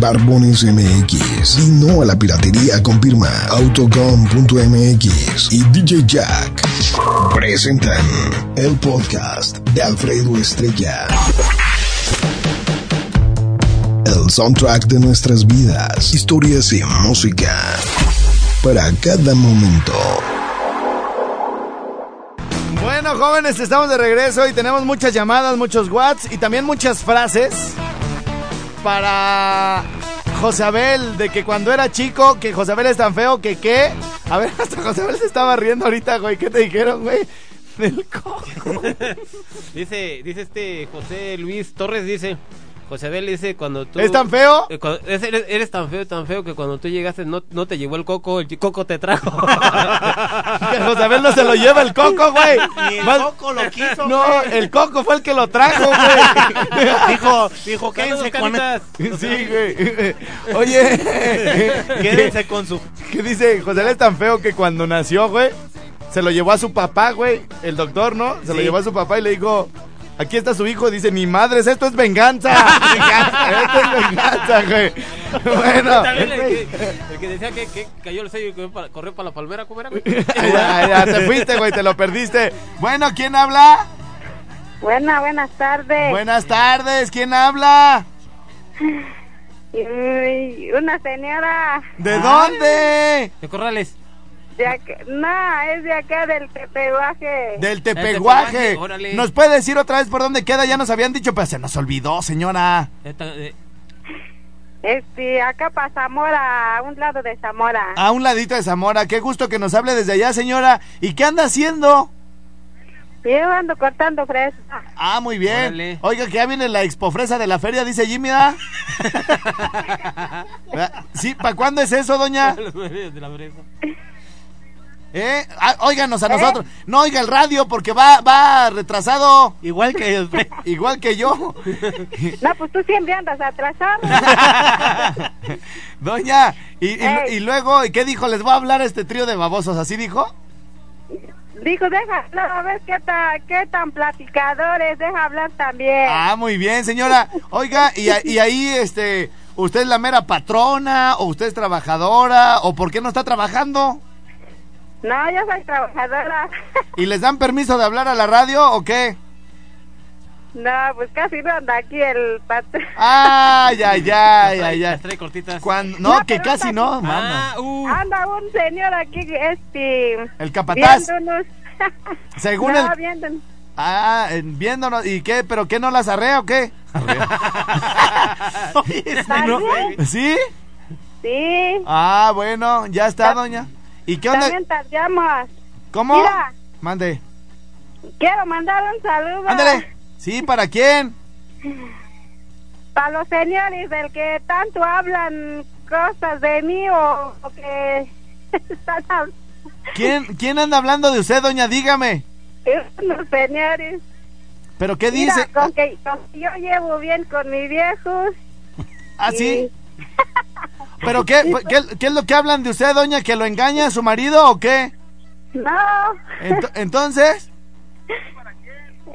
Barbones MX y no a la piratería confirma Autocom.mx y DJ Jack presentan el podcast de Alfredo Estrella. El soundtrack de nuestras vidas, historias y música para cada momento. Bueno, jóvenes, estamos de regreso y tenemos muchas llamadas, muchos whats y también muchas frases para José Abel de que cuando era chico, que José Abel es tan feo que qué. A ver, hasta José Abel se estaba riendo ahorita, güey. ¿Qué te dijeron, güey? Del coco. dice, dice este José Luis Torres, dice, José Abel dice cuando tú... ¿Es tan feo? Eh, cuando- es- eres, eres tan feo, tan feo que cuando tú llegaste no, no te llevó el coco, el coco te trajo. Que José Abel no se lo lleva el coco, güey. Ni el Más- coco lo quiso, No, el coco fue el que lo trajo, güey. Dijo, dijo, quédense con. Sí, güey. Oye. quédense con su... ¿Qué dice? José Abel es tan feo que cuando nació, güey, se lo llevó a su papá, güey. El doctor, ¿no? Se lo llevó a su papá y le dijo. Aquí está su hijo, dice, ni madres, esto es venganza. esto es venganza, güey. Bueno. También el que, el que decía que, que cayó el sello y corrió para, corrió para la palmera, ¿cómo era? güey? ya, ya, te fuiste, güey, te lo perdiste. Bueno, ¿quién habla? Buena, buenas tardes. Buenas tardes, ¿quién habla? Uy, una señora ¿De dónde? De Corrales. De acá, no, es de acá del tepeguaje. Del Tepeguaje, Tepeguaje. órale. ¿Nos puede decir otra vez por dónde queda? Ya nos habían dicho, pero se nos olvidó, señora. Esta, eh, Este, acá para Zamora, a un lado de Zamora. A un ladito de Zamora. Qué gusto que nos hable desde allá, señora. ¿Y qué anda haciendo? Yo ando cortando fresa. Ah, muy bien. Órale. Oiga, que ya viene la expofresa de la feria, dice Jimmy, ¿ah? Sí, ¿para cuándo es eso, doña? de la fresa. ¿Eh? Ah, óiganos a nosotros. No oiga el radio porque va, va retrasado. Igual que el... Igual que yo. No, pues tú siempre andas atrasado. Doña, y, y- y luego, ¿y qué dijo? Les voy a hablar a este trío de babosos, ¿así dijo? Dijo, deja a ver qué, ta- qué tan platicadores, deja hablar también. Ah, muy bien, señora. Oiga, y, y ahí, este, ¿usted es la mera patrona o usted es trabajadora o por qué no está trabajando? No, yo soy trabajadora. ¿Y les dan permiso de hablar a la radio o qué? no, pues casi no anda aquí el patrón. Ay, ay, ay, ay, ay. trae cortitas. Cuando, no, No, que casi no, manda. Ah, uh. Anda un señor aquí, este... El capataz. Viéndonos. Según no, el- viéndonos. Ah, viéndonos, ¿y qué? ¿Pero qué no las arrea o qué? ¿También? ¿Sí? Sí. Ah, bueno, ya está, doña. ¿Y qué onda? También. ¿Cómo? Mira. Mande. Quiero mandar un saludo. Ándale. Sí, ¿para quién? Para los señores del que tanto hablan cosas de mí o, o que están hablando. ¿Quién, ¿Quién anda hablando de usted, doña? Dígame. Los señores. ¿Pero qué Mira, dice? con que, con que yo llevo bien con mi viejo. ¿Ah, sí? ¿Pero qué, qué, qué es lo que hablan de usted, doña? ¿Que lo engaña a su marido o qué? No. Ento- entonces,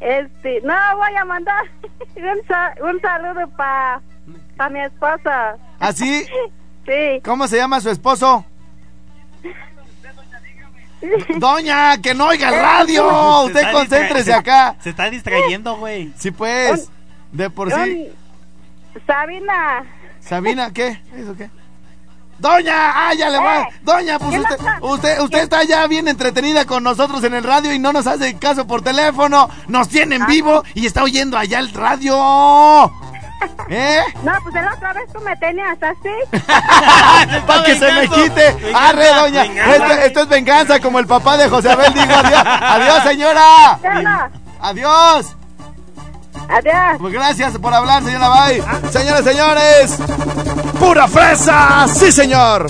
Este, no, voy a mandar un, sa- un saludo para pa mi esposa. ¿así? Sí. ¿Cómo se llama su esposo? Doña, que no oiga el radio. Usted concéntrese acá. Se está distrayendo, güey. Sí, pues. De por sí. Un- Sabina. Sabina, ¿qué? ¿Eso qué? Doña, ah, ya le va. Eh, Doña, pues ¿qué usted, usted, usted está ya bien entretenida con nosotros en el radio y no nos hace caso por teléfono. Nos tiene en vivo y está oyendo allá el radio. ¿Eh? No, pues la otra vez tú me tenías así. Para que se me quite. Venganza, Arre, doña. venganza. Esto, esto es venganza, como el papá de José Abel dijo. Adiós, adiós señora. Adiós. Adiós. Pues gracias por hablar, señora Bay. Señores, señores. ¡Pura fresa! ¡Sí, señor!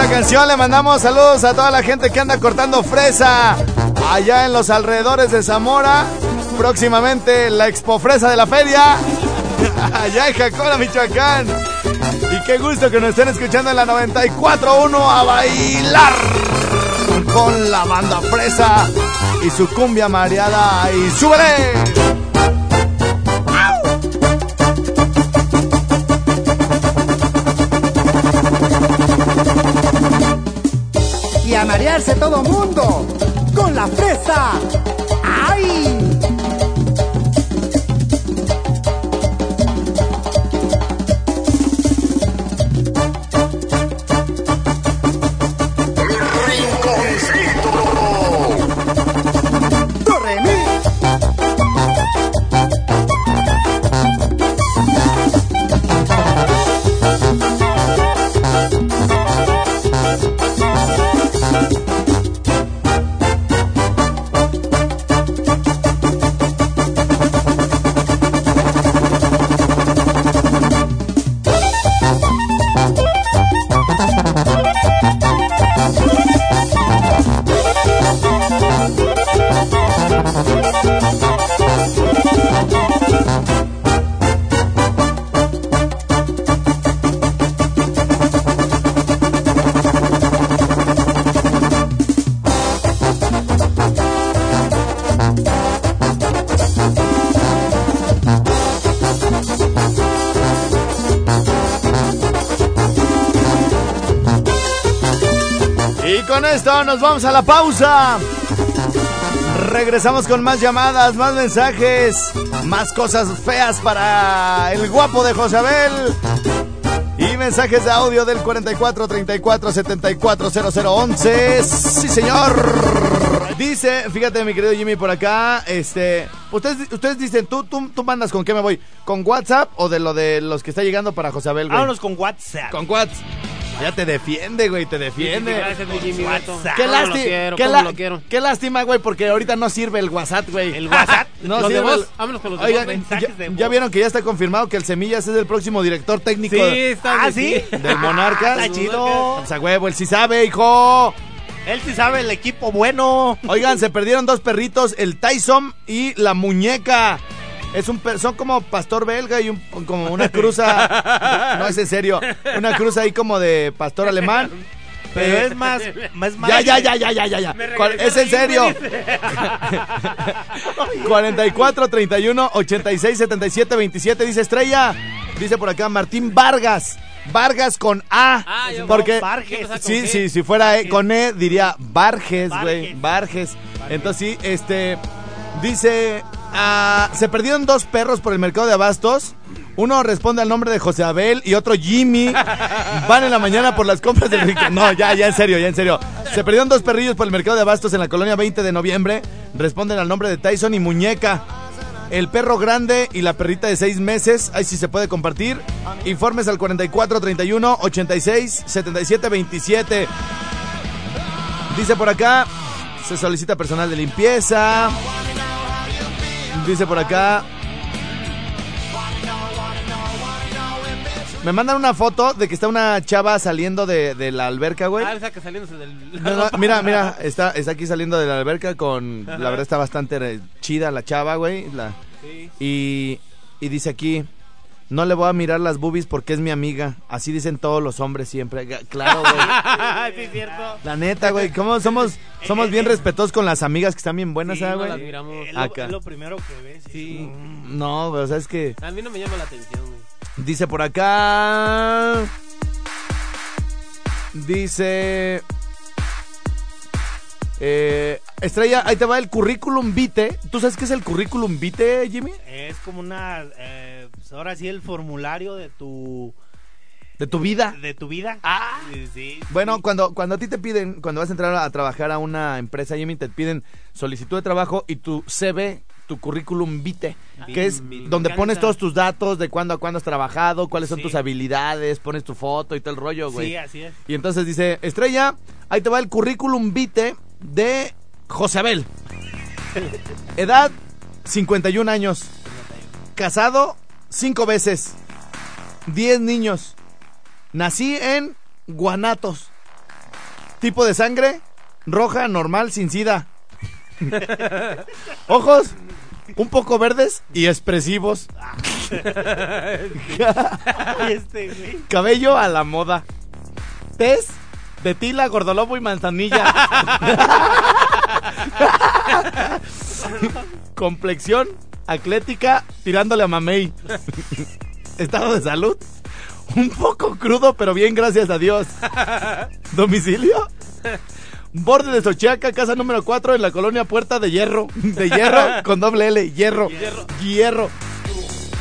Esta canción le mandamos saludos a toda la gente que anda cortando fresa allá en los alrededores de Zamora. Próximamente la Expo Fresa de la Feria allá en Jacona, Michoacán. Y qué gusto que nos estén escuchando en la 94.1 a bailar con la banda Fresa y su cumbia mareada. ¡Y súbele! Marearse todo mundo con la fresa. ¡Ay! Con esto nos vamos a la pausa. Regresamos con más llamadas, más mensajes, más cosas feas para el guapo de Josabel. Y mensajes de audio del 44 34 74 0011. Sí, señor. Dice, fíjate, mi querido Jimmy, por acá, este, ustedes, ustedes dicen, ¿tú, tú, tú mandas con qué me voy, con WhatsApp o de lo de los que está llegando para Josabel? Vámonos con WhatsApp. Con WhatsApp. Ya te defiende, güey, te defiende. Gracias, mi Jimmy Beto. Qué, ¿Cómo lo lásti- quiero? qué ¿Cómo la- lo quiero? qué lástima, güey, porque ahorita no sirve el WhatsApp, güey. El WhatsApp. No ¿Los de sirve voz? el- Vámonos con los de Oigan, voz, mensajes ya, de ya vieron que ya está confirmado que el Semillas es el próximo director técnico Sí, está Ah, ¿sí? del Monarcas. Ah, está chido. Pues a huevo, él sí sabe, hijo. Él sí sabe el equipo bueno. Oigan, se perdieron dos perritos, el Tyson y la muñeca. Es un per- son como pastor belga y un, como una cruza. no es en serio. Una cruza ahí como de pastor alemán. Pero es más, es más. Ya, ya, ya, ya, ya, ya, ya. Es en serio. 44 31 86 77 27 dice Estrella. Dice por acá Martín Vargas. Vargas con A. Ah, yo- porque Vargas. ¿Qué pasa con sí, sí, si fuera E- con E diría Varges, güey. Vargas. Entonces sí, este dice ah, se perdieron dos perros por el mercado de abastos. Uno responde al nombre de José Abel y otro Jimmy. Van en la mañana por las compras del. No, ya, ya en serio, ya en serio. Se perdieron dos perrillos por el mercado de abastos en la colonia 20 de noviembre. Responden al nombre de Tyson y Muñeca. El perro grande y la perrita de seis meses. Ahí sí se puede compartir. Informes al 44 31 86 77 27. Dice por acá. Se solicita personal de limpieza. Dice por acá. Me mandan una foto de que está una chava saliendo de, de la alberca, güey. Ah, que saliéndose del... No, no, mira, mira, está, está aquí saliendo de la alberca con... La verdad está bastante chida la chava, güey. La, Sí. y, y dice aquí... No le voy a mirar las boobies porque es mi amiga. Así dicen todos los hombres siempre. Claro, güey. sí, es cierto. La neta, güey. ¿Cómo somos, somos bien respetuosos con las amigas que están bien buenas, Sí, ¿ah, no güey? las miramos. Acá. es lo primero que ves. Sí. No, güey, o sea, es que... A mí no me llama la atención, güey. Dice por acá. Dice. Eh, Estrella, ahí te va el currículum vitae. ¿Tú sabes qué es el currículum vitae, Jimmy? Es como una. eh, pues ahora sí, el formulario de tu. De tu vida. De tu vida. Ah. Sí, sí. Bueno, cuando, cuando a ti te piden, cuando vas a entrar a trabajar a una empresa, Jimmy, te piden solicitud de trabajo y tu CV, tu currículum vitae, que es donde pones todos tus datos de cuándo a cuándo has trabajado, cuáles son tus habilidades, pones tu foto y todo el rollo, güey. Sí, así es. Y entonces dice, Estrella, ahí te va el currículum vitae de José Abel. Edad, 51 años. Casado, 5 veces. 10 niños. Nací en Guanatos. Tipo de sangre, roja, normal, sin sida. Ojos, un poco verdes y expresivos. Este. Cabello a la moda. Tez de tila, gordolobo y manzanilla. Complexión atlética tirándole a mamey. Estado de salud. Un poco crudo, pero bien, gracias a Dios. Domicilio. Borde de Sochiaca, casa número 4 en la colonia Puerta de Hierro. De hierro con doble L. Hierro. Hierro.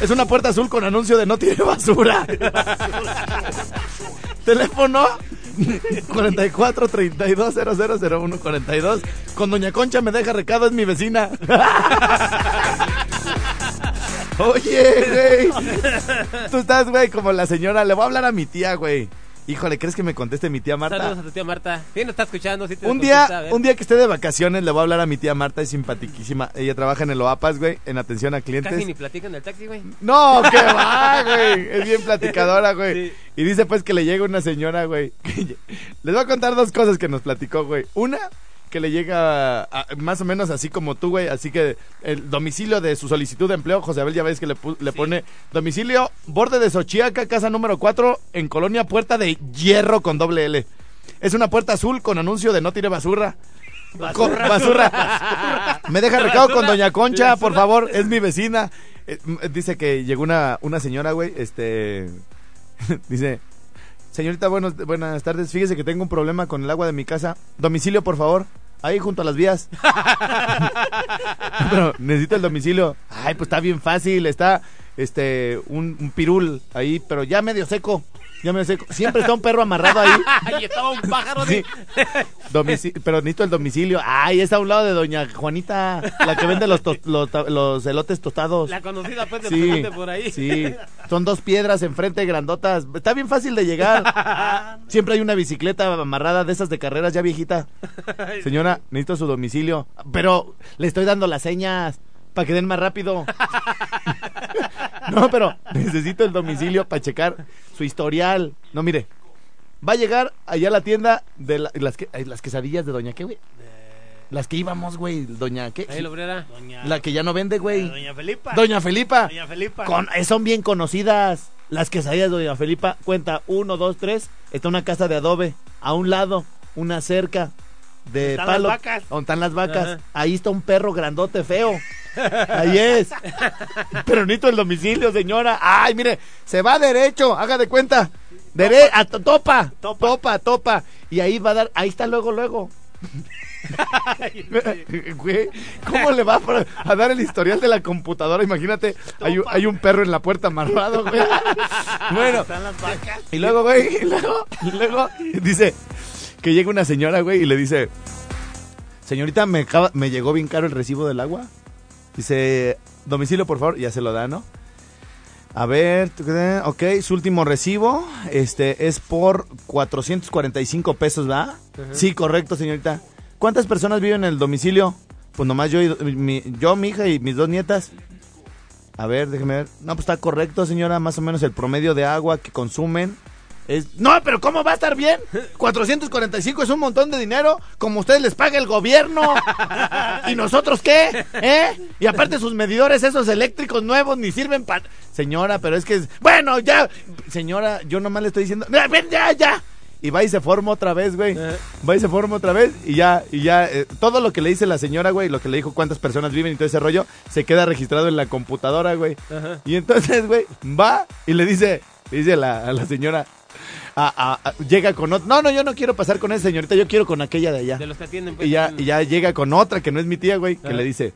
Es una puerta azul con anuncio de no tiene basura. Teléfono 44 32 0001 42. Con Doña Concha me deja recado, es mi vecina. Oye, güey. Tú estás, güey, como la señora. Le voy a hablar a mi tía, güey. Híjole, ¿crees que me conteste mi tía Marta? Saludos a tu tía Marta. Sí, nos está escuchando. Sí te Un día, un día que esté de vacaciones le voy a hablar a mi tía Marta, es simpatiquísima. Ella trabaja en el OAPAS, güey, en atención a clientes. Casi ni platican en el taxi, güey. No, qué va, güey. Es bien platicadora, güey. Sí. Y dice pues que le llega una señora, güey. Les voy a contar dos cosas que nos platicó, güey. Una, que le llega a- más o menos así como tú, güey. Así que el domicilio de su solicitud de empleo, José Abel, ya ves que le, le pone domicilio, borde de Xochiaca, casa número 4, en Colonia Puerta de Hierro con doble L. Es una puerta azul con anuncio de no tire basura. Co- Basura. Me deja recado con Doña Concha, por favor, es mi vecina. Eh, dice que llegó una, una señora, güey, este... dice, señorita, buenos, buenas tardes, fíjese que tengo un problema con el agua de mi casa. Domicilio, por favor. Ahí junto a las vías. Pero necesito el domicilio. Ay, pues está bien fácil, está este un, un pirul ahí, pero ya medio seco. Ya medio seco. Siempre está un perro amarrado ahí. y estaba un pájaro Sí. de... Pero necesito el domicilio. Ay, está a un lado de doña Juanita, la que vende los, los, elotes tostados. La conocida, pues, de Sí, por ahí. sí. Son dos piedras enfrente grandotas. Está bien fácil de llegar. Siempre hay una bicicleta amarrada de esas de carreras ya viejita. Señora, necesito su domicilio. Pero le estoy dando las señas para que den más rápido. No, pero necesito el domicilio para checar su historial. No, mire. Va a llegar allá a la tienda de la- las, que- las quesadillas de Doña qué, güey. Las que íbamos, güey. Doña qué. Ahí la obrera. Doña, La que ya no vende, güey. Doña Felipa. Doña Felipa. Doña Felipa. Con- eh, son bien conocidas. Las quesadillas de Doña Felipa. Cuenta, uno, dos, tres. Está una casa de adobe. A un lado, una cerca de Están palo. las vacas. Donde están las vacas. Ajá. Ahí está un perro grandote feo. Ahí es. Pero necesito el domicilio, señora. Ay, mire, se va derecho, haga de cuenta. Dere a to- topa, Topa. topa, topa. Y ahí va a dar, ahí está luego, luego. Güey, ¿cómo le va a, dar el historial de la computadora? Imagínate, hay, un- hay un perro en la puerta amarrado, güey. Bueno, Están las vacas. y luego, güey, y luego, y luego dice que llega una señora, güey, y le dice, señorita, me, acaba- me llegó bien caro el recibo del agua. Dice, domicilio, por favor, ya se lo da, ¿no? A ver, ok, su último recibo, este, es por 445 pesos, ¿va? Sí, correcto, señorita. ¿Cuántas personas viven en el domicilio? Pues nomás yo, y, mi, yo, mi hija y mis dos nietas. A ver, déjeme ver. No, pues está correcto, señora. Más o menos el promedio de agua que consumen es... No, pero ¿cómo va a estar bien? 445 es un montón de dinero. Como ustedes les paga el gobierno. ¿Y nosotros qué? ¿Eh? Y aparte sus medidores esos eléctricos nuevos ni sirven para... Señora, pero es que... es- Bueno, ya. Señora, yo nomás le estoy diciendo... "Ya, ven, Ya, ya. Y va y se forma otra vez, güey. Va y se forma otra vez y ya, y ya, eh, todo lo que le dice la señora, güey, lo que le dijo cuántas personas viven y todo ese rollo, se queda registrado en la computadora, güey. Y entonces, güey, va y le dice, le dice la, a la señora, a- a- a- llega con otro. No, no, yo no quiero pasar con esa señorita, yo quiero con aquella de allá. De los que atienden. pues, Y ya, y ya llega con otra que no es mi tía, güey, que le dice,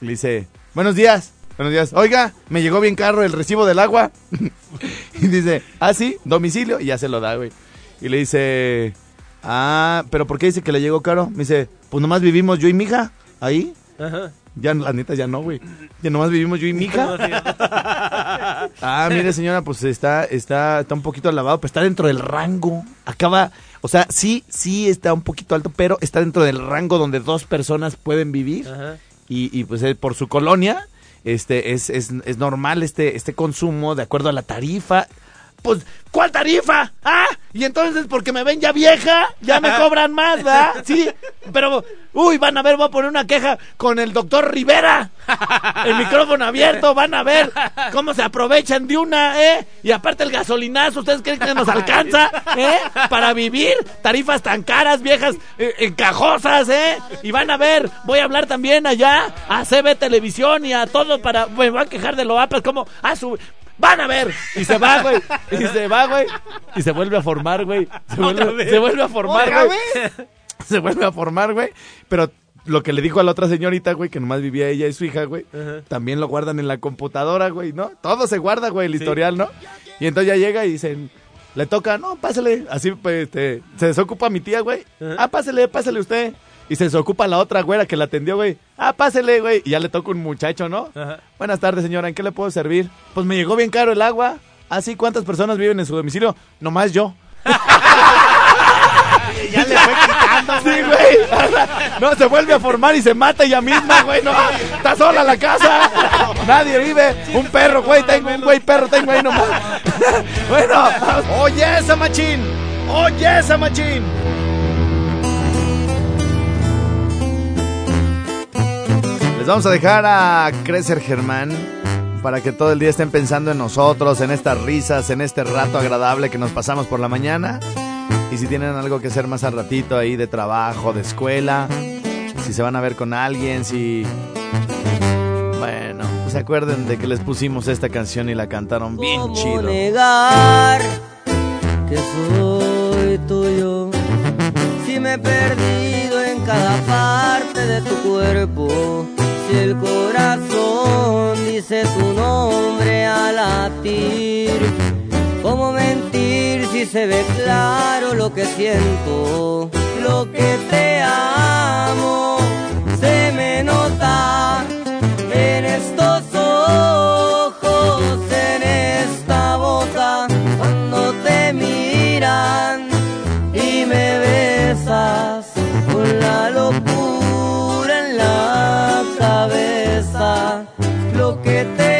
le dice, buenos días, buenos días. Oiga, me llegó bien caro el recibo del agua. y dice, ah, sí, domicilio, y ya se lo da, güey. Y le dice, ah, pero ¿por qué dice que le llegó caro? Me dice, pues nomás vivimos yo y mi hija, ahí. Ajá. Ya, la neta, ya no, güey. Ya nomás vivimos yo y mi hija. Ah, mire señora, pues está, está, está un poquito alabado, pero está dentro del rango. Acaba, o sea, sí, sí está un poquito alto, pero está dentro del rango donde dos personas pueden vivir. Ajá. Y, y, pues eh, por su colonia, este, es, es, es normal este, este consumo de acuerdo a la tarifa. Pues, ¿cuál tarifa? Ah, y entonces porque me ven ya vieja, ya me cobran más, ¿verdad? Sí, pero, uy, van a ver, voy a poner una queja con el doctor Rivera. El micrófono abierto, van a ver cómo se aprovechan de una, ¿eh? Y aparte el gasolinazo, ¿ustedes creen que nos alcanza, eh? Para vivir, tarifas tan caras, viejas, eh, encajosas, ¿eh? Y van a ver, voy a hablar también allá a CB Televisión y a todo para, me van a quejar de lo APAS, como, a su... Van a ver. Y se va, güey. Y se va, güey. Y se vuelve a formar, güey. Se vuelve, se vuelve a formar, ¿Otra güey. Se vuelve a formar, güey. Pero lo que le dijo a la otra señorita, güey, que nomás vivía ella y su hija, güey, también lo guardan en la computadora, güey, ¿no? Todo se guarda, güey, el historial, ¿no? Y entonces ya llega y dicen, le toca, no, pásale. Así, pues, este, se desocupa mi tía, güey. Ah, pásale, pásale usted. Y se desocupa la otra güera que la atendió, güey. Ah, pásele, güey. Y ya le toca un muchacho, ¿no? Ajá. Buenas tardes, señora. ¿En qué le puedo servir? Pues me llegó bien caro el agua. ¿Ah, sí? ¿Cuántas personas viven en su domicilio? Nomás yo. Ya le fue quitando, Sí, güey. No, se vuelve a formar y se mata ella misma, güey. No, está sola la casa. Nadie vive. Un perro, güey. Tengo un güey perro, tengo ahí nomás. Bueno. Oye, esa machín. Oye, esa machín. Les vamos a dejar a Crecer Germán para que todo el día estén pensando en nosotros, en estas risas, en este rato agradable que nos pasamos por la mañana. Y si tienen algo que hacer más al ratito ahí de trabajo, de escuela, si se van a ver con alguien, si... Bueno, pues se acuerden de que les pusimos esta canción y la cantaron bien ¿Cómo chido. negar que soy tuyo? Si me he perdido en cada parte de tu cuerpo, si el tu nombre al latir, ¿cómo mentir si se ve claro lo que siento, lo que te amo? Se me nota en estos ojos, en esta boca, cuando te miran y me besas te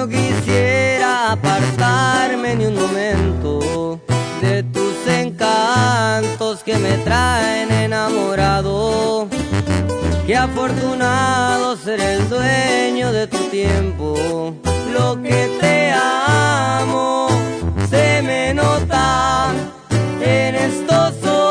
no quisiera apartarme ni un momento de tus encantos que me traen enamorado. Qué afortunado ser el dueño de tu tiempo. Lo que te amo se me nota en estos ojos,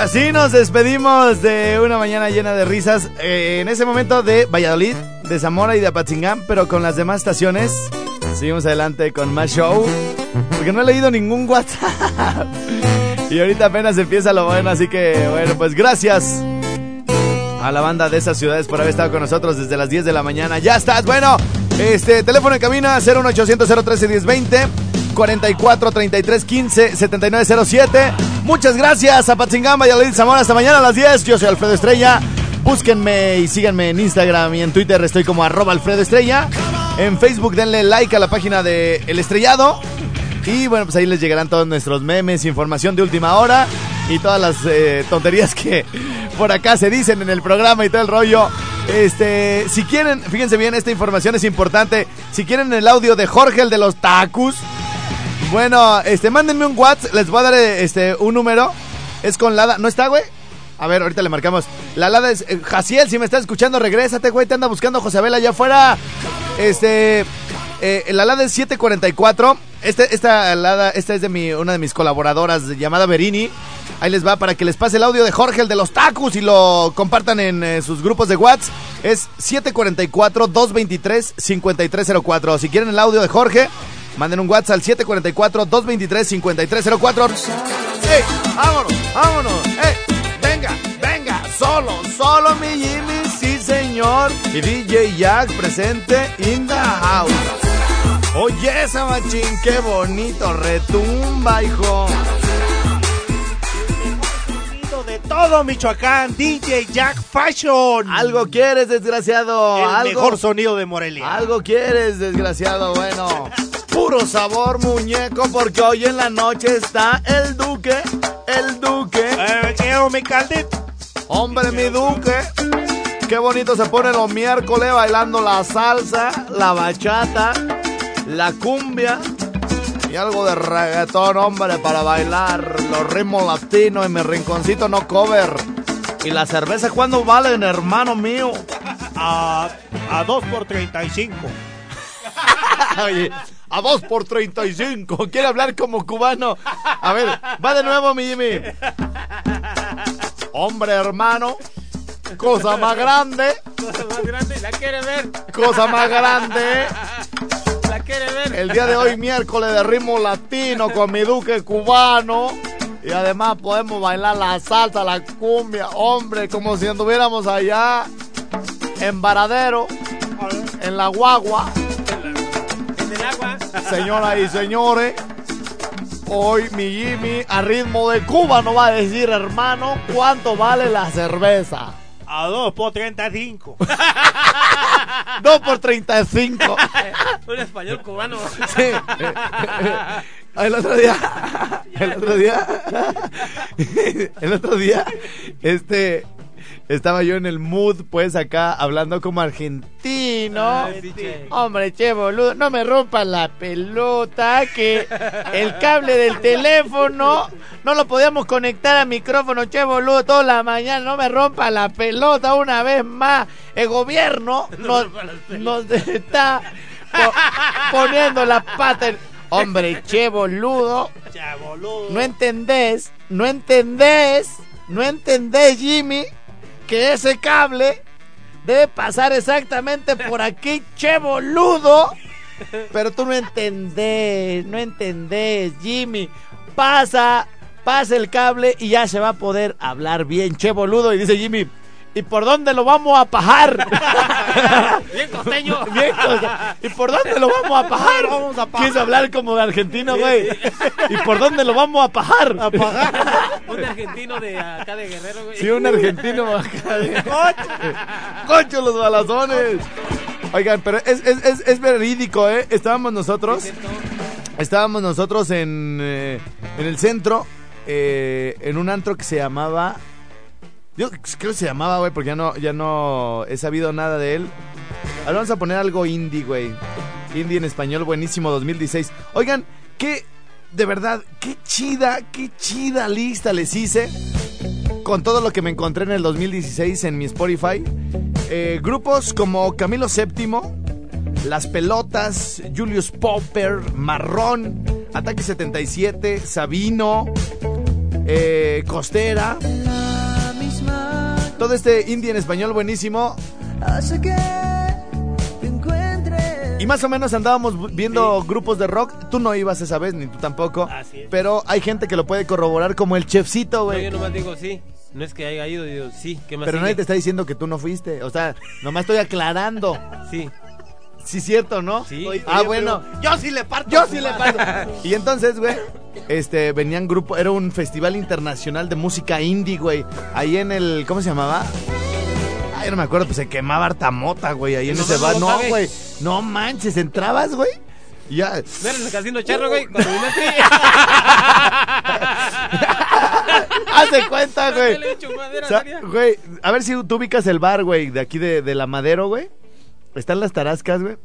así nos despedimos de una mañana llena de risas. eh, en ese momento de Valladolid, de Zamora y de Apatzingán, pero con las demás estaciones. Seguimos adelante con más show. Porque no he leído ningún WhatsApp. Y ahorita apenas empieza lo bueno, así que bueno, pues gracias a la banda de esas ciudades por haber estado con nosotros desde las 10 de la mañana. Ya estás, bueno. Este teléfono en cabina 01800 013 1020 44 33 15 7907. Muchas gracias a Patzingán, Valladolid, Zamora. Hasta mañana a las 10. Yo soy Alfredo Estrella. Búsquenme y síganme en Instagram y en Twitter. Estoy como arroba Alfredo Estrella. En Facebook denle like a la página de El Estrellado. Y bueno, pues ahí les llegarán todos nuestros memes, información de última hora y todas las eh, tonterías que por acá se dicen en el programa y todo el rollo. Este, si quieren, fíjense bien, esta información es importante. Si quieren el audio de Jorge, el de los tacos, bueno, este, mándenme un WhatsApp, les voy a dar eh, este, un número. Es con Lada. ¿No está, güey? A ver, ahorita le marcamos. La Lada es. eh, Jaciel, si me estás escuchando, regrésate, güey. Te anda buscando Josabel allá afuera. Este. eh, la Lada es 744. Este, esta Lada, esta es de mi, una de mis colaboradoras llamada Berini. Ahí les va para que les pase el audio de Jorge, el de los tacos, y lo compartan en eh, sus grupos de WhatsApp. Es 744-223-5304. Si quieren el audio de Jorge, manden un WhatsApp al 744-223-5304. ¡Ey! ¡Vámonos! ¡Vámonos! ¡Ey! ¡Venga! ¡Venga! ¡Solo! ¡Solo mi Jimmy! ¡Sí, señor! Y DJ Jack presente in the house. Oye, esa machín, qué bonito retumba, hijo. Sonido de todo Michoacán, DJ Jack Fashion. Algo quieres, desgraciado. El algo, mejor sonido de Morelia. algo quieres, desgraciado. Bueno, puro sabor, muñeco, porque hoy en la noche está el duque, el duque. Eh, quiero mi caldito. Hombre, mi duque. Qué bonito se pone los miércoles bailando la salsa, la bachata, la cumbia y algo de reggaetón, hombre, para bailar los ritmos latinos en mi rinconcito no cover. ¿Y la cerveza cuándo valen, hermano mío? A, a 2 por 35. Oye, a 2 por 35. Quiere hablar como cubano. A ver, va de nuevo, mi Jimmy. Hombre, hermano. Cosa más grande. Cosa más grande, la quiere ver. Cosa más grande. La quiere ver. El día de hoy, miércoles de ritmo latino con mi duque cubano. Y además podemos bailar la salsa, la cumbia. Hombre, como si anduviéramos allá en Varadero, en la guagua. En el agua. Señoras y señores, hoy mi Jimmy a ritmo de Cuba no va a decir, hermano, cuánto vale la cerveza. A 2 por 35. 2 por 35. Un español cubano. Sí. El otro día, el otro día, el otro día, este, estaba yo en el mood, pues acá, hablando como argentino. Sí, che. Hombre, che, boludo, no me rompas la pelota, que el cable del teléfono no lo podíamos conectar al micrófono, che, boludo, toda la mañana, no me rompa la pelota una vez más. El gobierno nos, nos está po- poniendo la pata en... Hombre, che, boludo, Ya, boludo. no entendés, no entendés, no entendés, Jimmy, que ese cable debe pasar exactamente por aquí, che boludo. Pero tú no entendés, no entendés, Jimmy. Pasa, pasa el cable y ya se va a poder hablar bien, che boludo. Y dice Jimmy, ¿y por dónde lo vamos a pajar? Bien costeño. Bien, cosa. ¿Y por dónde lo vamos a pajar? Vamos a pajar. Quise hablar como de argentino, güey. ¿Y por dónde lo vamos a pajar? A Un argentino de acá de Guerrero, güey. Sí, un argentino acá de... ¡Concho los balazones! Oigan, pero es, es, es, es verídico, ¿eh? Estábamos nosotros... Estábamos nosotros en, eh, en el centro, eh, en un antro que se llamaba... Yo creo que se llamaba, güey, porque ya no, ya no he sabido nada de él. Ahora vamos a poner algo indie, güey. Indie en español, buenísimo, 2016. Oigan, qué, de verdad, qué chida, qué chida lista les hice. Con todo lo que me encontré en el 2016 en mi Spotify. Eh, grupos como Camilo VII, Las Pelotas, Julius Popper, Marrón, Ataque 77, Sabino, eh, Costera. Todo este indie en español buenísimo. Y más o menos andábamos viendo grupos de rock. Tú no ibas esa vez, ni tú tampoco. Así es. Pero hay gente que lo puede corroborar como el chefcito, No, güey. yo nomás digo sí. No es que haya ido, digo sí. ¿Qué más Pero sigue? nadie te está diciendo que tú no fuiste. O sea, nomás estoy aclarando. Sí. Sí, cierto, ¿no? Sí. Ah, bueno. Yo sí le parto. Yo sí le paso. Y entonces, güey, este, venían grupo, era un festival internacional de música indie, güey. Ahí en el, ¿cómo se llamaba? Ay, no me acuerdo, pues se quemaba harta mota, güey, ahí en No ese bar. No, güey, no manches, entrabas, güey. y Ya. No era en el casino charro, güey. Cuando vine Hace cuenta, güey. O sea, güey, a ver si tú ubicas el bar, güey, de aquí de, de la Madero, güey. Están las tarascas, güey.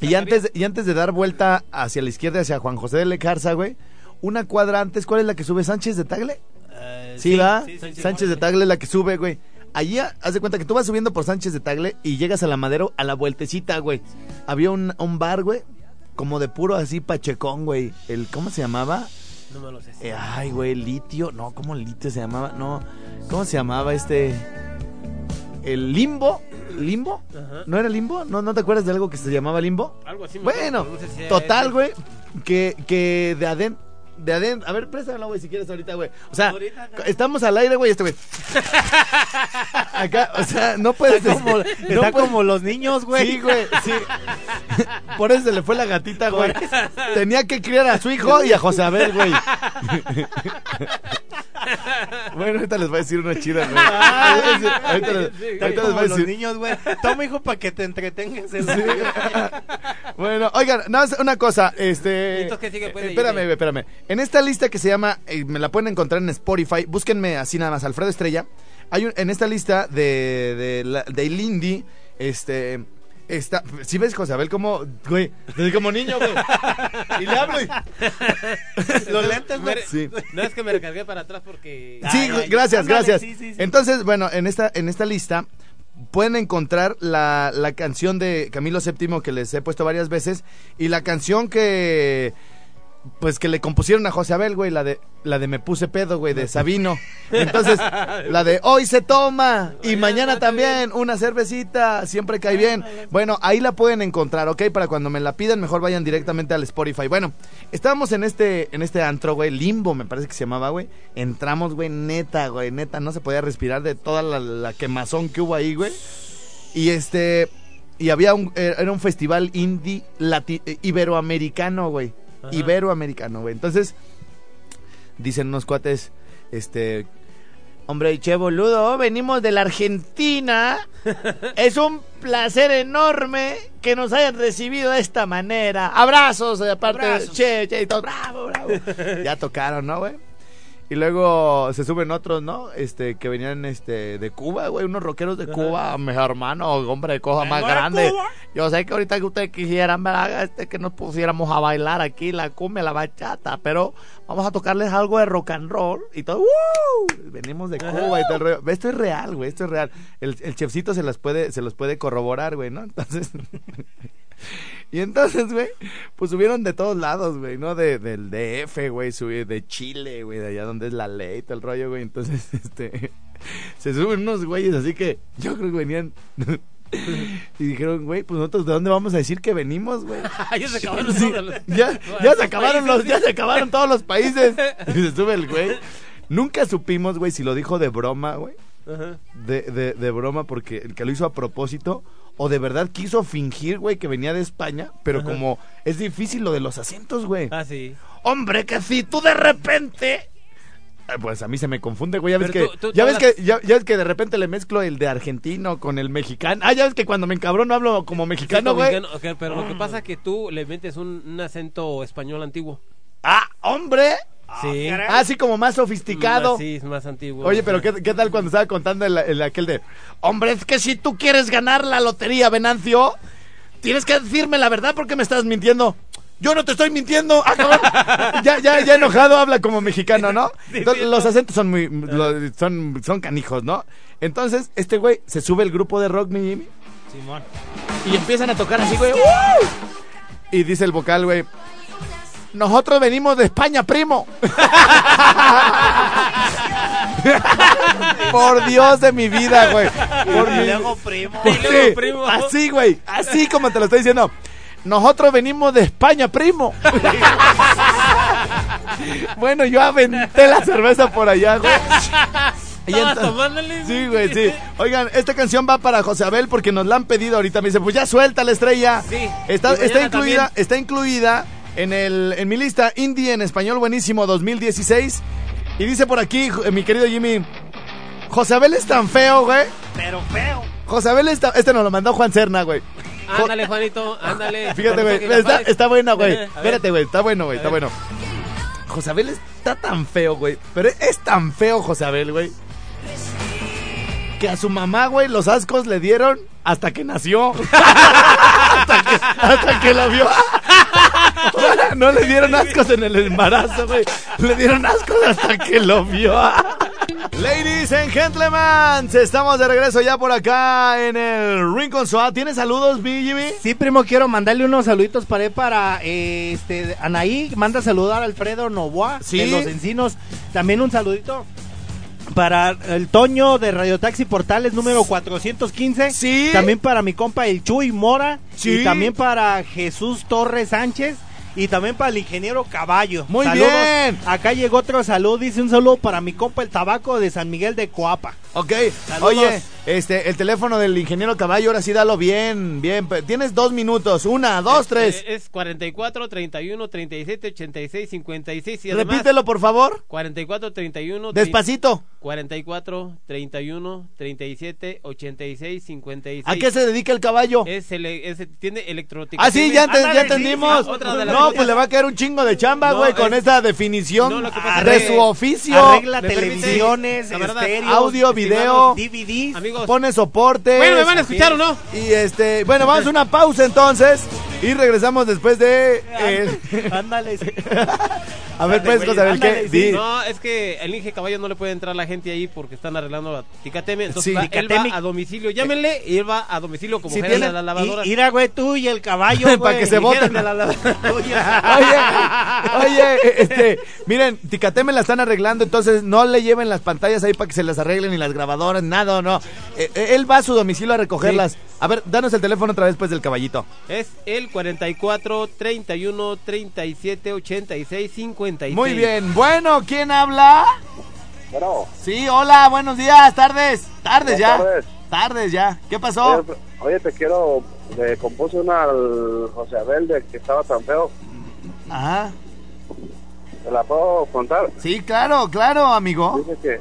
Y antes, de- y antes de dar vuelta hacia la izquierda, hacia Juan José de Lecarza, güey, una cuadra antes, ¿cuál es la que sube? ¿Sánchez de Tagle? Eh, Sí, va. sí. Sánchez de Tagle es la que sube, güey. Allí, haz de cuenta que tú vas subiendo por Sánchez de Tagle y llegas a la Madero a la vueltecita, güey. Había un, un bar, güey, como de puro así pachecón, güey. El, ¿cómo se llamaba? No me lo sé. Eh, ay, güey, litio. No, ¿cómo litio se llamaba? No, ¿cómo se llamaba este? El limbo. ¿Limbo? Ajá. ¿No era limbo? ¿No, ¿No te acuerdas de algo que se llamaba limbo? Algo así. me Bueno, no sé si total, güey, que, que de adentro. De adentro, a ver, préstamelo, güey, si quieres ahorita, güey. O sea, Ahorita, no. estamos al aire, güey, este güey. Acá, o sea, no puedes. Está como, no está como los niños, güey. Sí, güey, sí. Por eso se le fue la gatita, güey. Tenía que criar a su hijo y a José Abel, güey. Bueno, ahorita les voy a decir una chida, güey. Ahorita les, Está ahorita les voy a los decir. niños, güey. Toma, hijo, para que te entretengas. Sí. bueno, oigan, nada más una cosa, este... ¿Y entonces qué sigue, pues, eh, espérame, güey, espérame. En esta lista que se llama, eh, me la pueden encontrar en Spotify, búsquenme así nada más, Alfredo Estrella. Hay un, en esta lista de, de, indie, este... Está, si ves, José Abel, como, güey, desde como niño, güey. Y le hablo y... Los lentes, güey. Sí. No es que me recargué para atrás porque. Sí, Ay, gracias, gracias. sí, sí, sí. Entonces, bueno, en esta, en esta lista pueden encontrar la, la canción de Camilo VII que les he puesto varias veces y la canción que pues que le compusieron a José Abel, güey, la de la de Me puse pedo, güey, de Sabino. Entonces, la de Hoy se toma y mañana también una cervecita, siempre cae bien. Bueno, ahí la pueden encontrar, ¿ok? Para cuando me la pidan, mejor vayan directamente al Spotify. Bueno, estábamos en este en este antro, güey, Limbo, me parece que se llamaba, güey. Entramos, güey, neta, güey, neta, no se podía respirar de toda la, la quemazón que hubo ahí, güey. Y este y había un era un festival indie lati- eh, iberoamericano, güey. Ajá. Iberoamericano, güey. Entonces, dicen unos cuates, este, hombre, che boludo, venimos de la Argentina. es un placer enorme que nos hayan recibido de esta manera. Abrazos de parte de Abrazos. Che, Che y todo. Bravo, bravo. ya tocaron, ¿no, güey? Y luego se suben otros, ¿no? Este, que venían este de Cuba, güey, unos rockeros de Cuba, mi hermano, hombre de cosa más grande. Cuba. Yo sé que ahorita que ustedes quisieran, ¿verdad? Este, que nos pusiéramos a bailar aquí la cumbia, la bachata, pero vamos a tocarles algo de rock and roll y todo. ¡Woo! Venimos de Cuba y todo el rollo. Esto es real, güey, esto es real. El, el chefcito se las puede, se los puede corroborar, güey, ¿no? Entonces. Y entonces, güey, pues subieron de todos lados, güey, ¿no? De, del DF, güey, subí de Chile, güey, de allá donde es la ley, todo el rollo, güey. Entonces, este, se suben unos güeyes, así que yo creo que venían y dijeron, güey, pues nosotros de dónde vamos a decir que venimos, güey. ya se acabaron Sí, los- ya, ya se acabaron los, ya se acabaron todos los países. Y se sube el güey. Nunca supimos, güey, si lo dijo de broma, güey. Ajá. De, de, de broma porque el que lo hizo a propósito o de verdad quiso fingir, güey, que venía de España, pero Ajá. como es difícil lo de los acentos, güey. Ah, sí. Hombre, que si tú de repente... Eh, Pues a mí se me confunde, güey. Ya ves, que, tú- tú- ya, ves que ya, ya ves que de repente le mezclo el de argentino con el mexicano. Ah, ya ves que cuando me encabrono hablo como mexicano, Sí, güey. mexicano, pero lo que pasa es que tú le metes un, un acento español antiguo. Ah, hombre. Sí. caray. Ah, sí, como más sofisticado. Más- Sí, es más antiguo. Oye, pero ¿qué, qué tal cuando estaba contando el, el aquel de... Hombre, es que si tú quieres ganar la lotería, Venancio, tienes que decirme la verdad porque me estás mintiendo. Yo no te estoy mintiendo. Ah, ya, ya, ya enojado habla como mexicano, ¿no? Entonces, los acentos son muy... lo- son, son canijos, ¿no? Entonces, este güey se sube el grupo de rock, mi Jimmy, Simón. y empiezan a tocar así, güey. ¡uh! Y dice el vocal, güey. Nosotros venimos de España, primo. Por Dios de mi vida, güey. Por Y mi- luego primo. por- Y luego, sí, primo. Así, güey. Así como te lo estoy diciendo. Nosotros venimos de España, primo. bueno, yo aventé la cerveza por allá, güey. Y entonces-. Sí, güey, sí. Oigan, esta canción va para José Abel porque nos la han pedido ahorita. Me dice, pues ya suelta la estrella. Sí. Está, incluida, también. está incluida en el en mi lista indie en español buenísimo 2016. Y dice por aquí, jo- mi querido Jimmy, José Abel es tan feo, güey. Pero feo. José Abel está, este nos lo mandó Juan Cerna, güey. Ándale, Juanito, ándale. Fíjate, güey, está, buena, güey. Espérate, güey, está bueno, güey, está bueno. José Abel está tan feo, güey. Pero es tan feo, José Abel, güey. Que a su mamá, güey, los ascos le dieron hasta que nació. hasta, que, hasta que lo vio. No le dieron ascos en el embarazo, güey. Le dieron ascos hasta que lo vio. Ladies and gentlemen, estamos de regreso ya por acá en el Rincon Soa. ¿Tienes saludos, mi Jimmy? Sí, primo, quiero mandarle unos saluditos para para eh, este Anaí, manda a saludar a Alfredo Novoa Sí. de Los Encinos. También un saludito para el Toño de Radio Taxi Portales número 415. Sí. También para mi compa el Chuy Mora. Sí. Y también para Jesús Torres Sánchez. Y también para el ingeniero Caballo. Muy Saludos. bien. Acá llegó otro saludo. Dice un saludo para mi compa el Tabaco de San Miguel de Coapa. Ok, Saludos. oye, este, el teléfono del ingeniero Caballo, ahora sí dalo bien, bien. Tienes dos minutos, una, dos, tres. Eh, Es 44, 31, 37, 86, 56 y además... Repítelo, por favor. 44, 31... Despacito. 44, 31, 37, 86, 56. ¿A qué se dedica el caballo? Es, ele- es- tiene electrotica. Ah, sí, ya, Ándale, ya sí, entendimos. sí, otra de las no, pues le va a caer un chingo de chamba, No, güey, con es- esa definición No, de su oficio. Arregla ¿Me permite, televisiones, camarada? estéreos, Audio, video, DVDs. Amigos, pone soporte. bueno, ¿me van a escuchar o no? Y este, bueno, vamos a una pausa entonces. Y regresamos después de. eh, Ándale. sí. a ver, pues, José Abel, ¿qué? Sí. Di. No, es que el Inge Caballo no le puede entrar la gente ahí porque están arreglando la Ticateme. Entonces Sí. va- él Ticateme. va a domicilio. Llámenle y él va a domicilio como Si tiene- de la lavadora. Y- Mira, güey, tú y el caballo, Para que se voten. la lavadora. Oye, oye, este, miren, Ticateme la están arreglando, entonces no le lleven las pantallas ahí para que se las arreglen ni las grabadoras, nada, no. Eh, eh, él va a su domicilio a recogerlas. A ver, danos el teléfono otra vez pues del caballito. Es el 44, 31, 37, 86, 56. Muy bien, bueno, ¿quién habla? Bueno, Sí, hola, buenos días, tardes, tardes Buenas ya. tardes. Tardes ya. ¿Qué pasó? oye, oye, te quiero, le compuse una al José Abel de que estaba tan feo. Ajá. ¿Te la puedo contar? Sí, claro, claro, amigo. Dice que,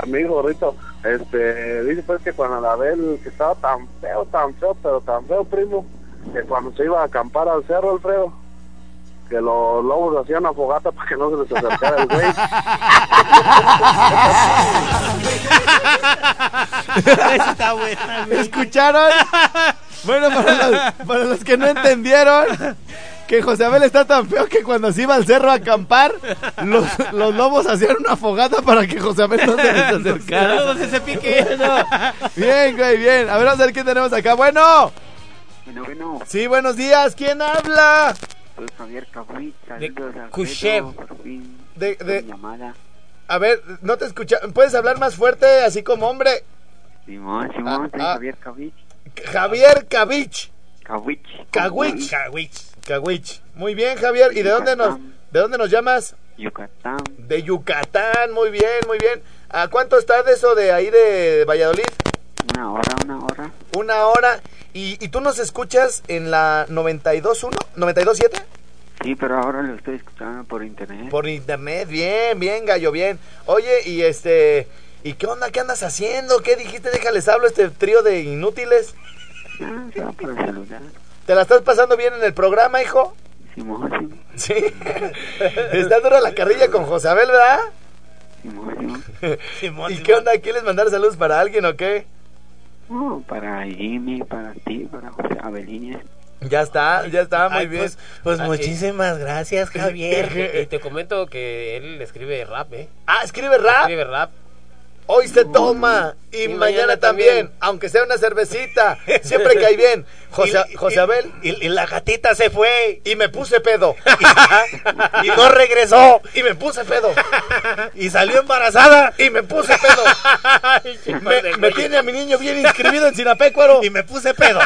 amigo gordito, este, dice pues que cuando la Abel, que estaba tan feo, tan feo, pero tan feo, primo, que cuando se iba a acampar al cerro, Alfredo, que los lobos hacían una fogata para que no se les acercara el güey. Esa está buena, güey. ¿Escucharon? Bueno, para los, para los que no entendieron, que José Abel está tan feo que cuando se iba al cerro a acampar, los, los lobos hacían una fogata para que José Abel no se les acercara. Saludos ese pique. Bien, güey, bien. A ver, vamos a ver qué tenemos acá. Bueno, Bueno, bueno, sí, buenos días. ¿Quién habla? soy Javier Cabuy, De saludos a por fin, De- de- llamada. A ver, no te escucha. ¿Puedes hablar más fuerte, así como hombre? Simón, Simón, soy ah. Javier Cabuy, Javier Cavich. Cahuich. Cawich. Cawich. Muy bien, Javier. ¿Y de dónde nos, de dónde nos llamas? Yucatán, De Yucatán, muy bien, muy bien. ¿A cuánto está de eso de ahí de Valladolid? una hora, una hora. Una hora. ¿Y, y tú nos escuchas en la 92.1? ¿92.7? Sí, pero ahora lo estoy escuchando por internet. Por internet, bien, bien, gallo, bien. Oye, y este... ¿Y qué onda? ¿Qué andas haciendo? ¿Qué dijiste? Déjales hablo este trío de inútiles. Ah, se va celular. ¿Te la estás pasando bien en el programa, hijo? Simón, Simón, Sí. Está dura la carrilla con José Abel, ¿verdad? Simón, Simón. ¿Y qué onda? ¿Quieres mandar saludos para alguien o qué? Oh, para Jimmy, para ti, para José Abelines. Ya está, ya está, muy Ay, bien. pues, Pues Ah, muchísimas gracias, Javier. Y te comento que él escribe rap, ¿eh? Ah, escribe rap. Escribe rap. Hoy se toma y, mañana, también, aunque sea una cervecita, siempre cae bien. José, Y- José Abel. Y, y la gatita se fue. Y me puse pedo. Y no regresó. Y me puse pedo. Y salió embarazada. Y me puse pedo. Me, me tiene a mi niño bien inscribido en Sinapecuaro. Y me puse pedo.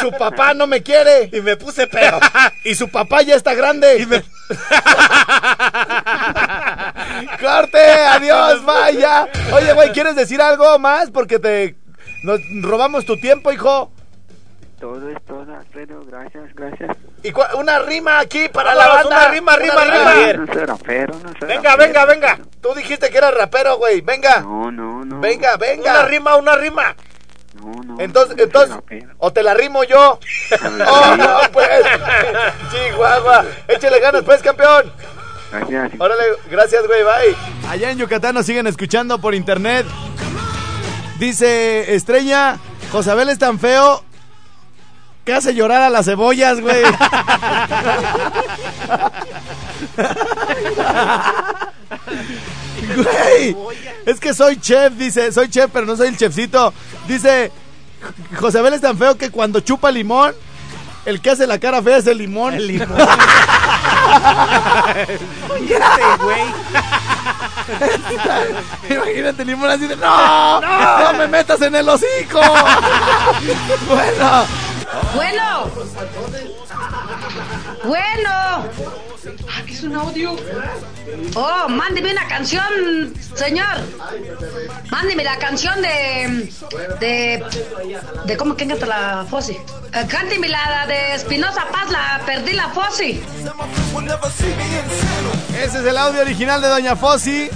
Su papá no me quiere. Y me puse pedo. Y su papá ya está grande. Y me... ¡Corte! ¡Adiós! ¡Vaya! Oye, güey, ¿quieres decir algo más? Porque te... Nos robamos tu tiempo, hijo. Todo es todo, Alfredo. Gracias, gracias. Y cua- una rima aquí para la banda. una rima, rima, rima. No soy rapero, no soy Venga, rapero. venga, venga. Tú dijiste que eras rapero, güey. Venga. No, no, no. Venga, venga. Una rima, una rima. No, no. Entonces, no entonces, o te la rimo yo. Oh, no, pues. Chihuahua. Échale ganas, pues, campeón. Gracias. Órale, gracias, güey, bye. Allá en Yucatán nos siguen escuchando por internet. Dice Estrella, Josabel es tan feo que hace llorar a las cebollas, güey. Güey, es que soy chef, dice, soy chef, pero no soy el chefcito. Dice, Josabel es tan feo que cuando chupa limón, el que hace la cara fea es el limón. El limón. Imagínate el limón así de ¡No! ¡No! me metas en el hocico! bueno. Bueno. Bueno. Ah, ¿qué es un audio? Oh, mándeme una canción, señor. Mándeme la canción de. de. de cómo que canta la Fossi. Eh, cánteme la de Espinosa Paz, la perdí la Fossi. Ese es el audio original de Doña Fossi,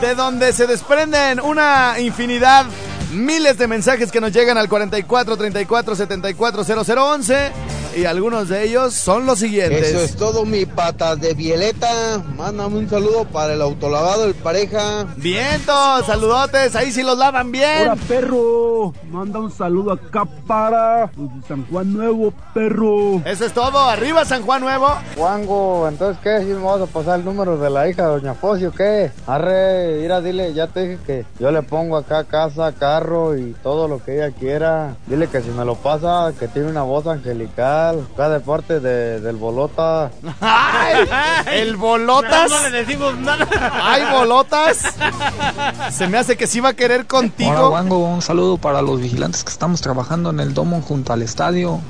de donde se desprenden una infinidad, miles de mensajes que nos llegan al 44 34 74 0011 y algunos de ellos son los siguientes. Eso es todo, mi patas de Violeta. Mándame un saludo para el autolavado, el pareja. Vientos, saludotes, ahí sí los lavan bien. Hola perro, manda un saludo acá para San Juan Nuevo, perro. Eso es todo, arriba San Juan Nuevo. Juango, entonces, ¿qué? ¿Sí me vas a pasar el número de la hija de Doña Fosio, qué? Arre, mira, dile, ya te dije que yo le pongo acá casa, carro y todo lo que ella quiera. Dile que si me lo pasa, que tiene una voz angelical. Acá de parte de, del Bolota. ¡Ay! ¿El bolotas? No, no le decimos nada. ¡Ay, bolotas! Se me hace que sí va a querer Hola, contigo. Wango, un saludo para los vigilantes que estamos trabajando en el domo junto al estadio.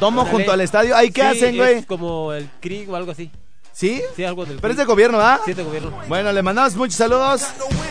Domo junto al estadio. ¿Ahí qué Sí, hacen, güey? Es como el CRIG o algo así. ¿Sí? Sí, algo del Pero es de gobierno, ¿ah? Sí, es de gobierno. Bueno, le mandamos muchos saludos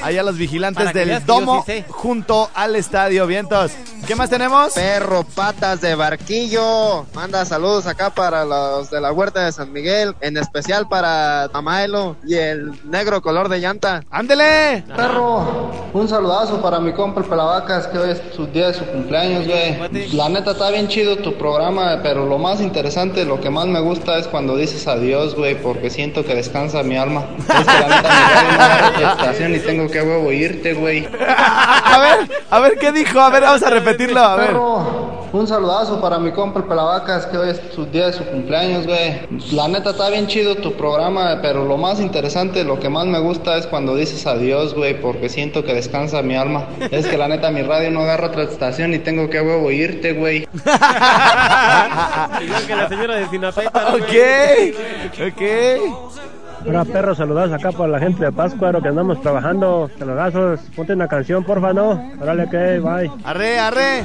allá a los vigilantes Para del domo sí junto al estadio. Vientos. ¿Qué más tenemos? Perro patas de barquillo. Manda saludos acá para los de la huerta de San Miguel. En especial para Tamaelo y el negro color de llanta. ¡Ándele! Perro, un saludazo para mi compa el Pelavacas, que hoy es su día de su cumpleaños, güey. La neta está bien chido tu programa, pero lo más interesante, lo que más me gusta es cuando dices adiós, güey, porque siento que descansa mi alma. Es que la neta tu estación y tengo que huevo irte, güey. A ver, a ver qué dijo. A ver, vamos a repetirlo. A ver. Perro, un saludazo para mi compa el Pelavacas, que hoy es su día de su cumpleaños, güey. La neta está bien chido tu programa, pero lo más interesante, lo que más me gusta es cuando dices adiós, güey, porque siento que descansa mi alma. Es que la neta mi radio no agarra otra estación y tengo que a huevo irte, güey. Igual que la señora de Sinapecuaro. Ok, ok. Hola perro, saludados acá para la gente de Páscuaro que andamos trabajando. Saludazos, ponte una canción, porfa, ¿no? Órale, que, bye. Arre, arre.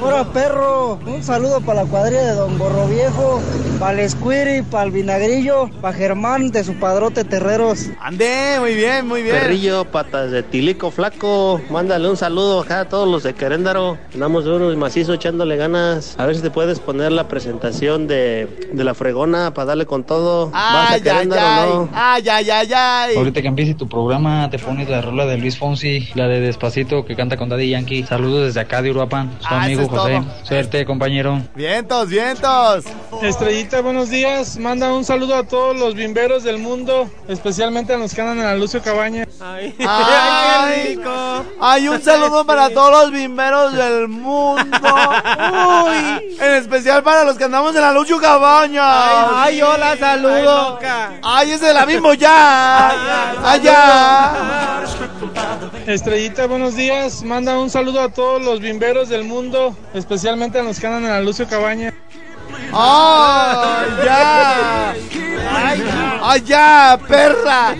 Hola perro, un saludo para la cuadrilla de Don Gorro Viejo, para el Squiri, para el Vinagrillo, para Germán de su padrote Terreros. Ande, muy bien, muy bien. Perrillo, patas de tilico flaco, mándale un saludo acá a todos los de Queréndaro. Andamos duros y macizo echándole ganas. A ver si te puedes poner la presentación de, de la fregona para darle con todo. ¿Vas a Ay, ay. o no? Ay, ay, ay, ay. Ahorita que empiece tu programa, te pones la rola de Luis Fonsi, la de Despacito que canta con Daddy Yankee. Saludos desde acá de Uruapan, su Ah, amigo es José. todo. Suerte, compañero. Vientos, vientos. Estrellita, buenos días. Manda un saludo a todos los bimberos del mundo, especialmente a los que andan en la Lucio Cabaña. Ay, Ay, Hay un saludo para todos los bimberos del mundo. Uy, en especial para los que andamos en la Lucho Cabaña. Ay, hola, saludo. Ay, ese la mismo ya. Allá. Estrellita, buenos días. Manda un saludo a todos los bimberos del mundo, especialmente a los que andan en la Lucio Cabaña. ¡Ay, ya! ¡Ay, ya, perra!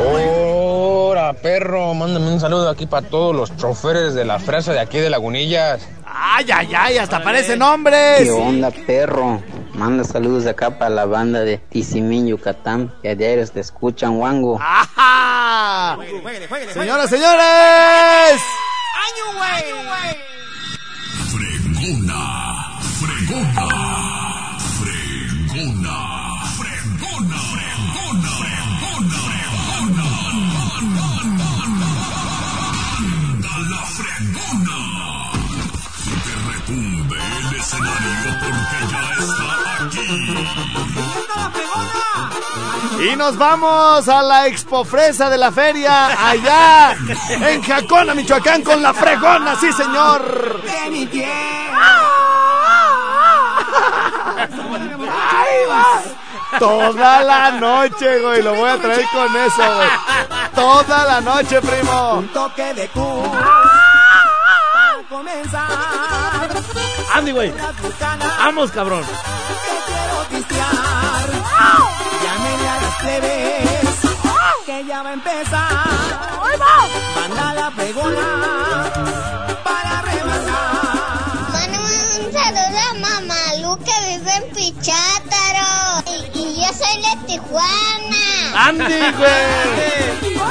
Hola, perro, mándame un saludo aquí para todos los choferes de la fresa de aquí de Lagunillas. ¡Ay, ay, ay! Hasta aparecen nombres. ¿Qué onda, perro? Manda saludos de acá para la banda de Tizimín, Yucatán, que a diario te escuchan, Wango. ¡Ajá! Señoras, señores. Fregona, fregona, fregona, fregona, fregona, fregona, Anda la fregona. Que retumbe el escenario Y nos vamos a la Expo Fresa de la feria allá en Jacona, Michoacán con la fregona, sí señor. Toda la noche, güey, lo voy a traer con eso, güey. Toda la noche, primo. Un toque de cu. Para comenzar. Andy, güey. Vamos, cabrón. Pistear. Llámenle a las plebes. Que ya va a empezar. Manda la pregona. Para rematar. Mándame un saludo a Mamalu que vive en Pichátaro. Y, y yo soy de Tijuana. Andy, güey.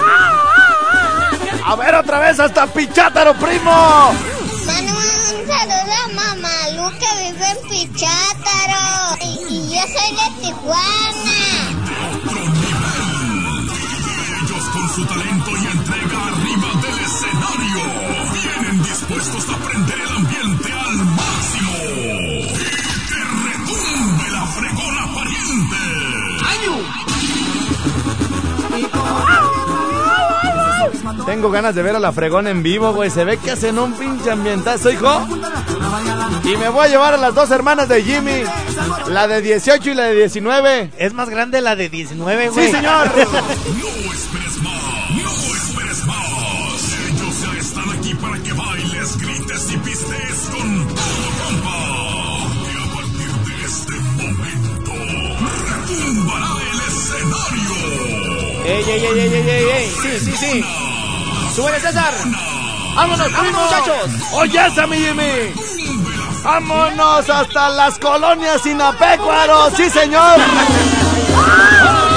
A ver otra vez hasta Pichátaro, primo. Soy Tengo ganas de ver a la fregona en vivo, güey. Se ve que hacen un pinche ambientazo, hijo. Y me voy a llevar a las dos hermanas de Jimmy. La de 18 y la de 19. Es más grande la de 19, güey. Sí, señor. No esperes más, no esperes más. Ellos ya están aquí para que bailes, grites y pistees con todo, compa. Que a partir de este momento retumbará el escenario. ¡Ey, ey, ey, ey, ey, ey, ey! Sí, sí, sí. ¡Súbele, César! ¡Vámonos, primo! muchachos! ¡Oye, mi Jimmy! ¡Vámonos hasta las colonias Sinapecuaros! ¡Sí, señor!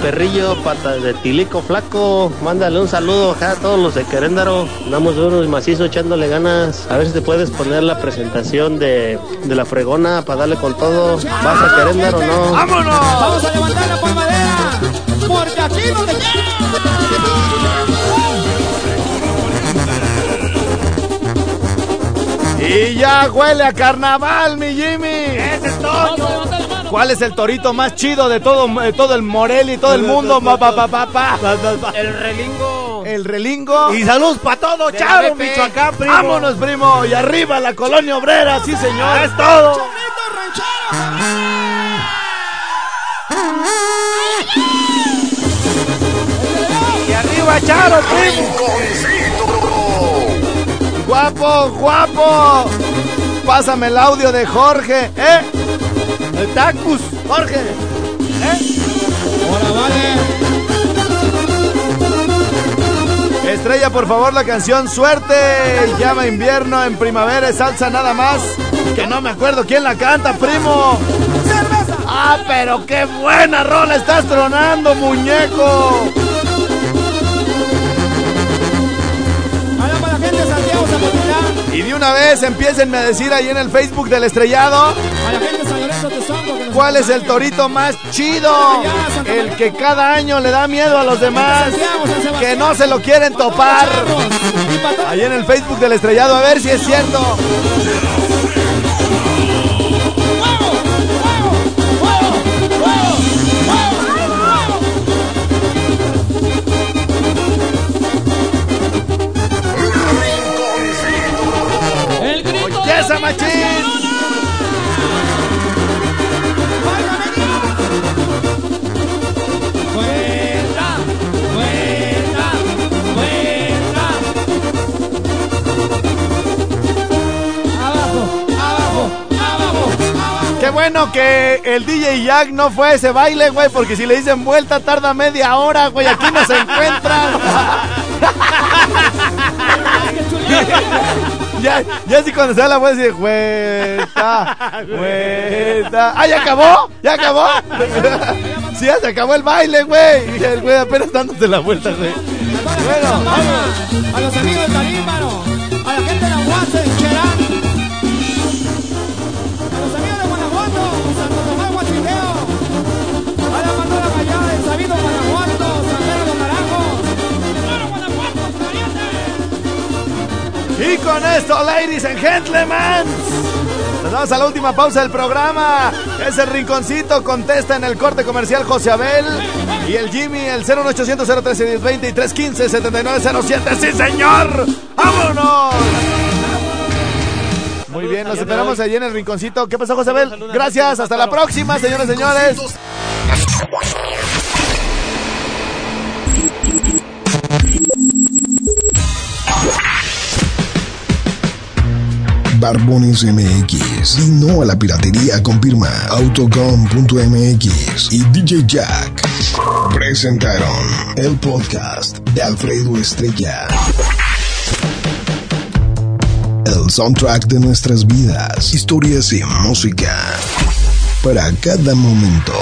Perrillo, patas de tilico flaco, mándale un saludo acá a todos los de Queréndaro. Andamos duros y macizo echándole ganas. A ver si te puedes poner la presentación de, de la fregona para darle con todo. ¿Vas a Queréndaro o no? ¡Vámonos! Vamos a levantar la palmadera. Porque aquí no te Y ya huele a carnaval, mi Jimmy. Ese es Toño. ¿Cuál es el torito más chido de todo, de todo el Morel y todo el mundo? Pa, pa, pa, pa, pa. El relingo. El relingo. Y saludos para todo, Charo. Michoacán, primo. Vámonos, primo. Y arriba la colonia obrera, sí, señor. Es todo. Y arriba, Charo, primo. Guapo, guapo. Pásame el audio de Jorge, ¿eh? El Tacus. Jorge. Ahora vale. Estrella, por favor, la canción Suerte. Llama invierno en primavera, es salsa nada más. Que no me acuerdo quién la canta, primo. Ah, pero qué buena rola estás tronando, muñeco. Allá para la gente de Santiago, Zapotlán. Y de una vez empiecen a decir ahí en el Facebook del estrellado cuál es el torito más chido. El que cada año le da miedo a los demás. Que no se lo quieren topar. Ahí en el Facebook del estrellado, a ver si es cierto. Bueno que el DJ Jack no fue a ese baile, güey, porque si le dicen vuelta tarda media hora, güey, aquí no se encuentran. ya, ya sí cuando se da la vuelta dice, vuelta, vuelta. Ah, ya acabó, ya acabó. sí, ya se acabó el baile, güey. Y el güey apenas dándose la vuelta, güey. Bueno. A los amigos de Tarímbaro, a la gente de Aguace, Y con esto, ladies and gentlemen, nos vamos a la última pausa del programa. Es el rinconcito, contesta en el corte comercial José Abel. Y el Jimmy, el 01800 013 1020 y 315 7907. ¡Sí, señor! ¡Vámonos! Muy bien, nos esperamos allí en el rinconcito. ¿Qué pasó, José Abel? Gracias, hasta la próxima, señores y señores. Barbones MX. Y no a la piratería con firma autocom.mx y DJ Jack. Presentaron el podcast de Alfredo Estrella. El soundtrack de nuestras vidas, historias y música. Para cada momento.